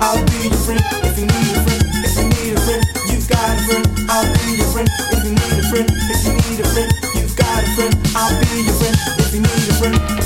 I'll be your friend. If you need a friend, if you need a friend, you've got a friend, I'll be your friend. If you need a friend, if you need a friend, you've got a friend, I'll be your friend. If you need a friend.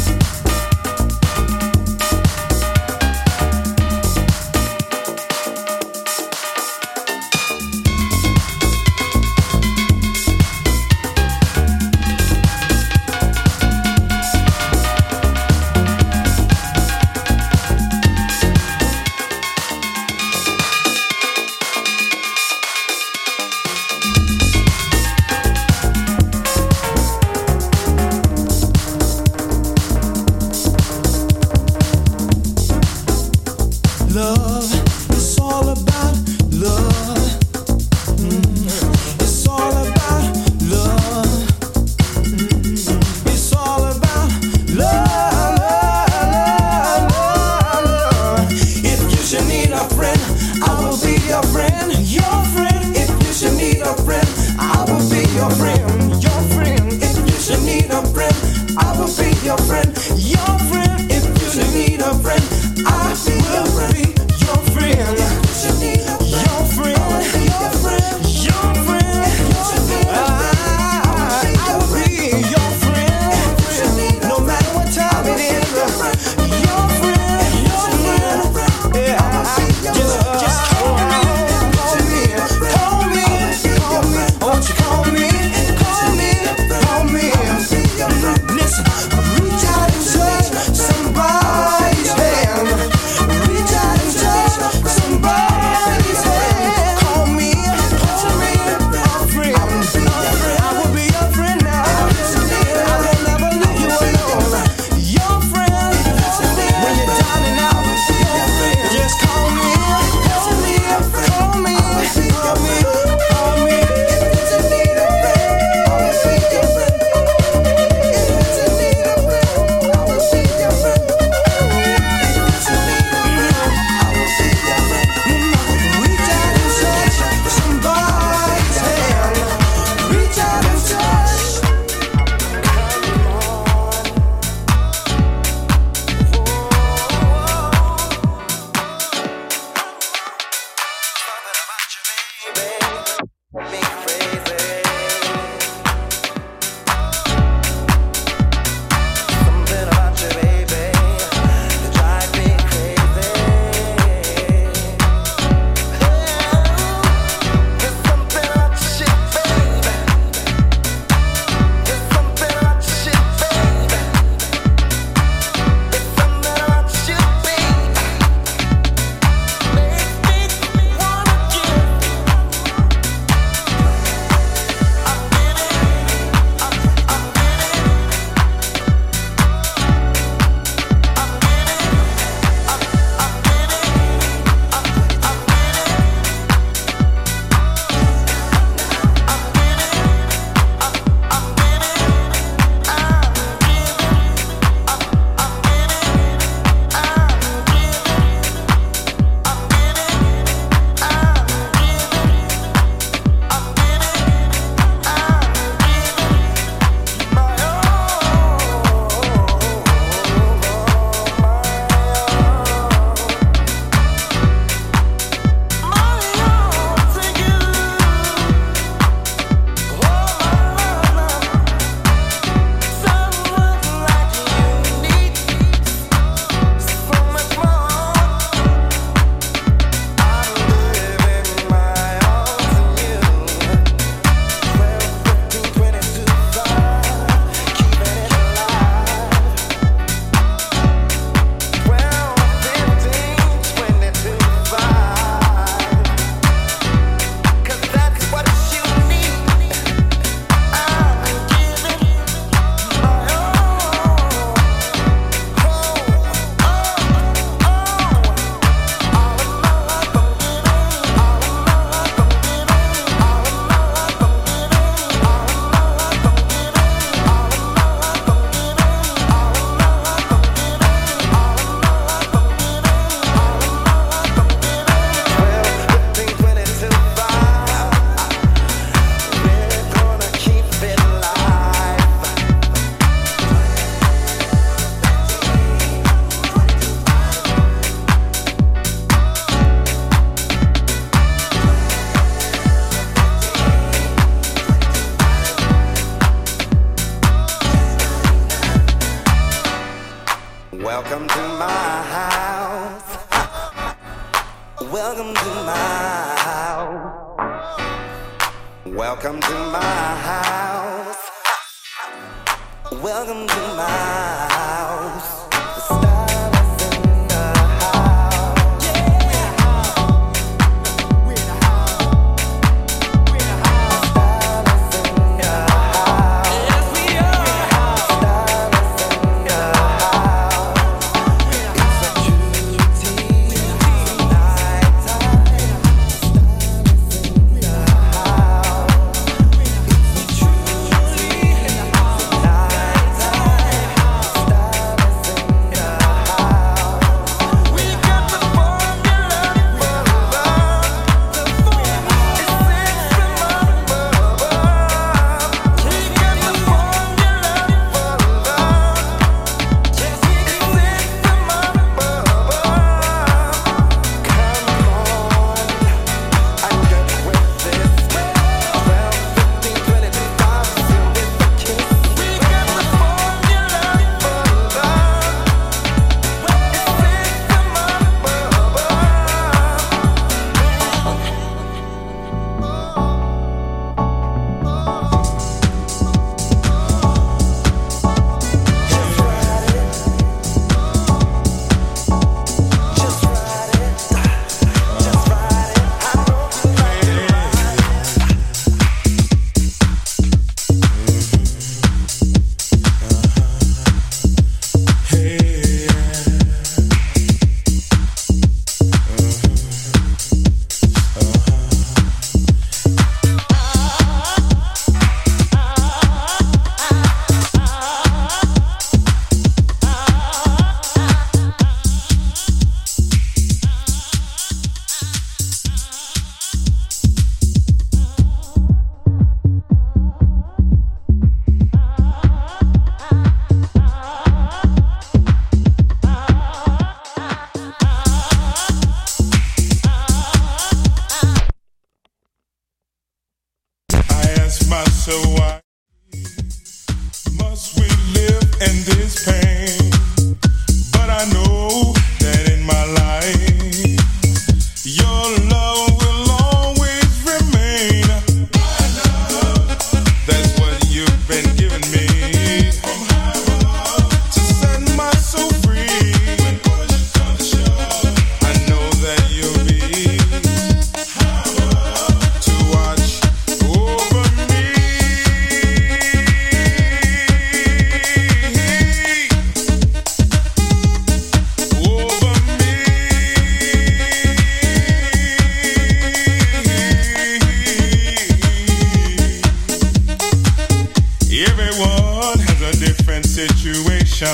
different situation.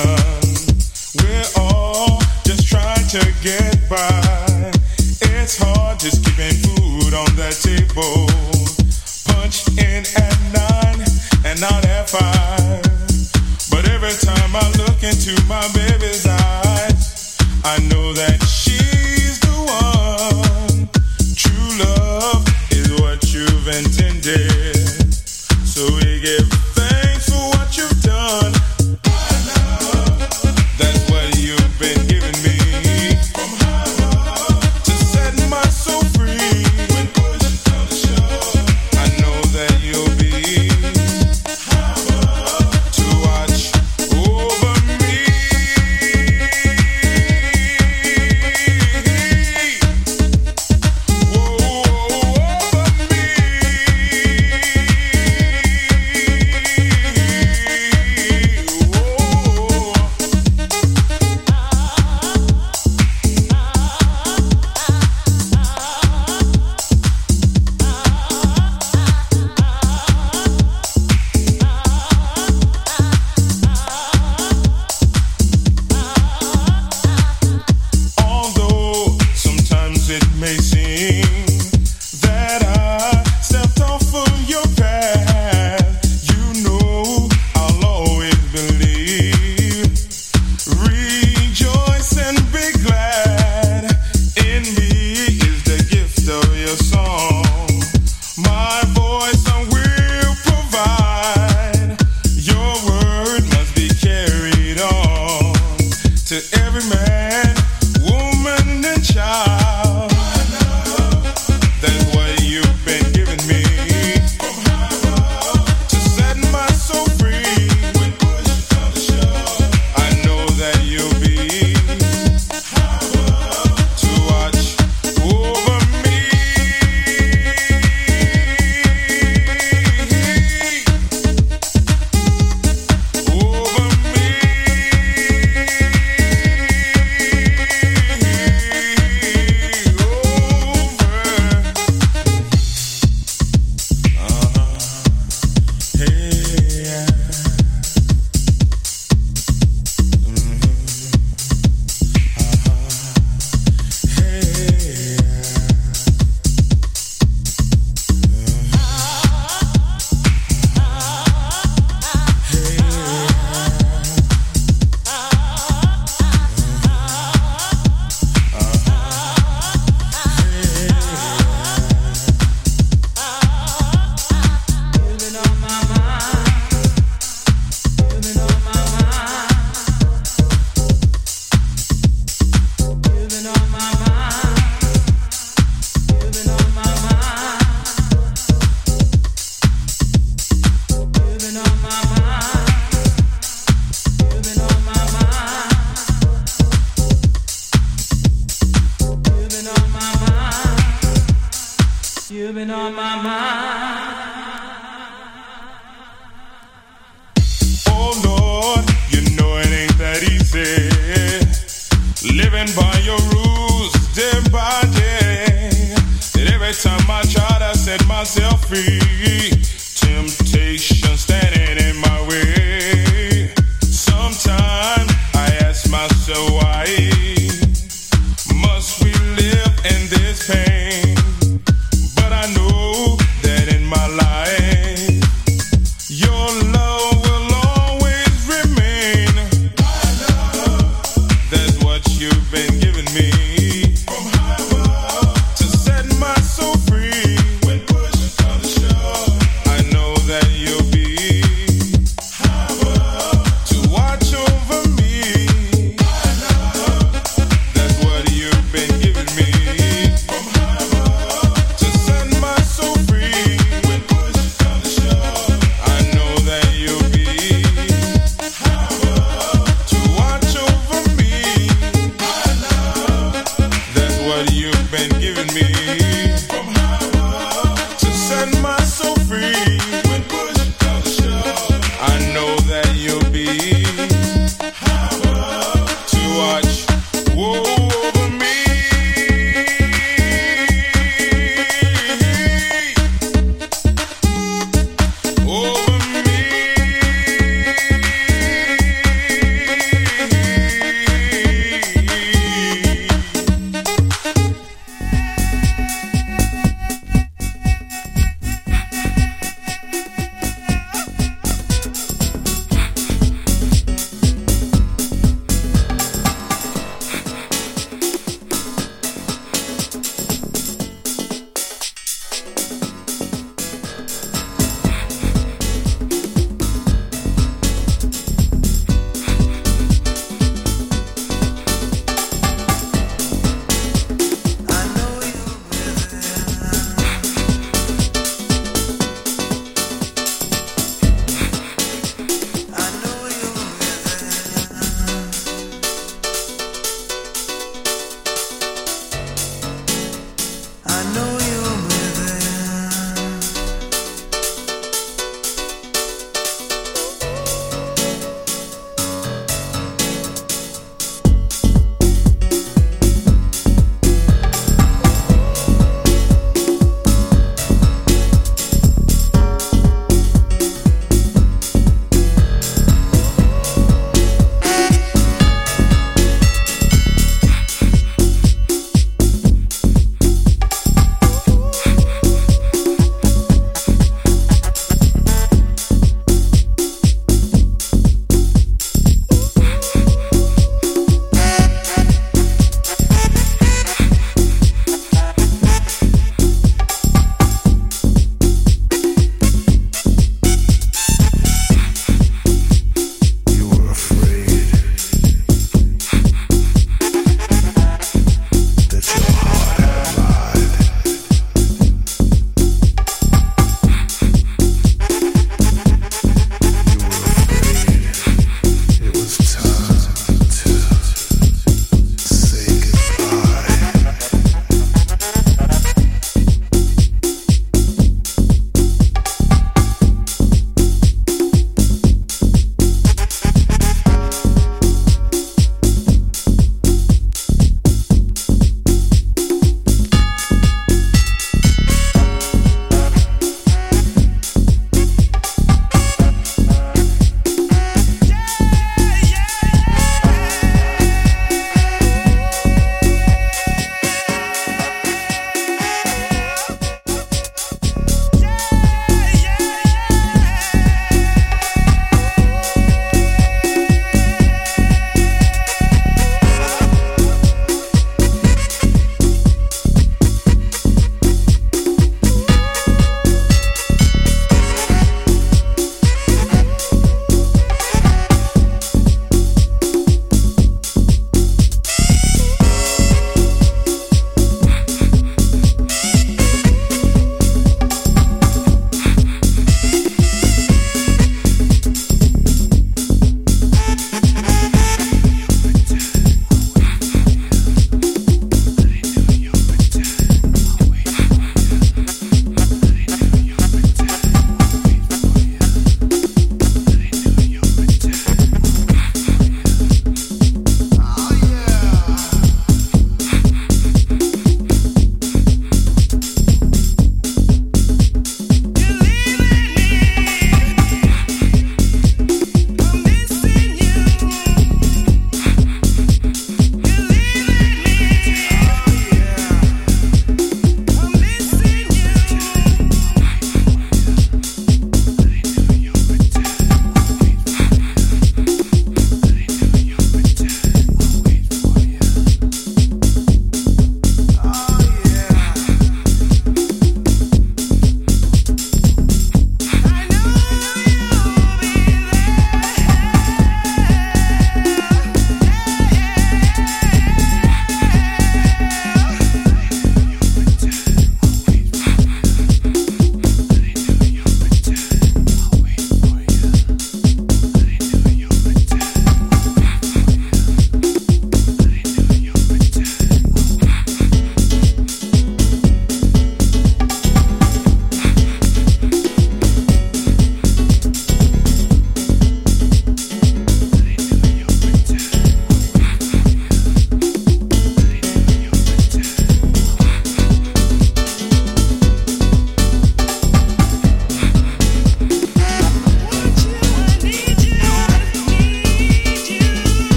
We're all just trying to get by. It's hard just keeping food on the table. Punched in at nine and not at five. But every time I look into my baby's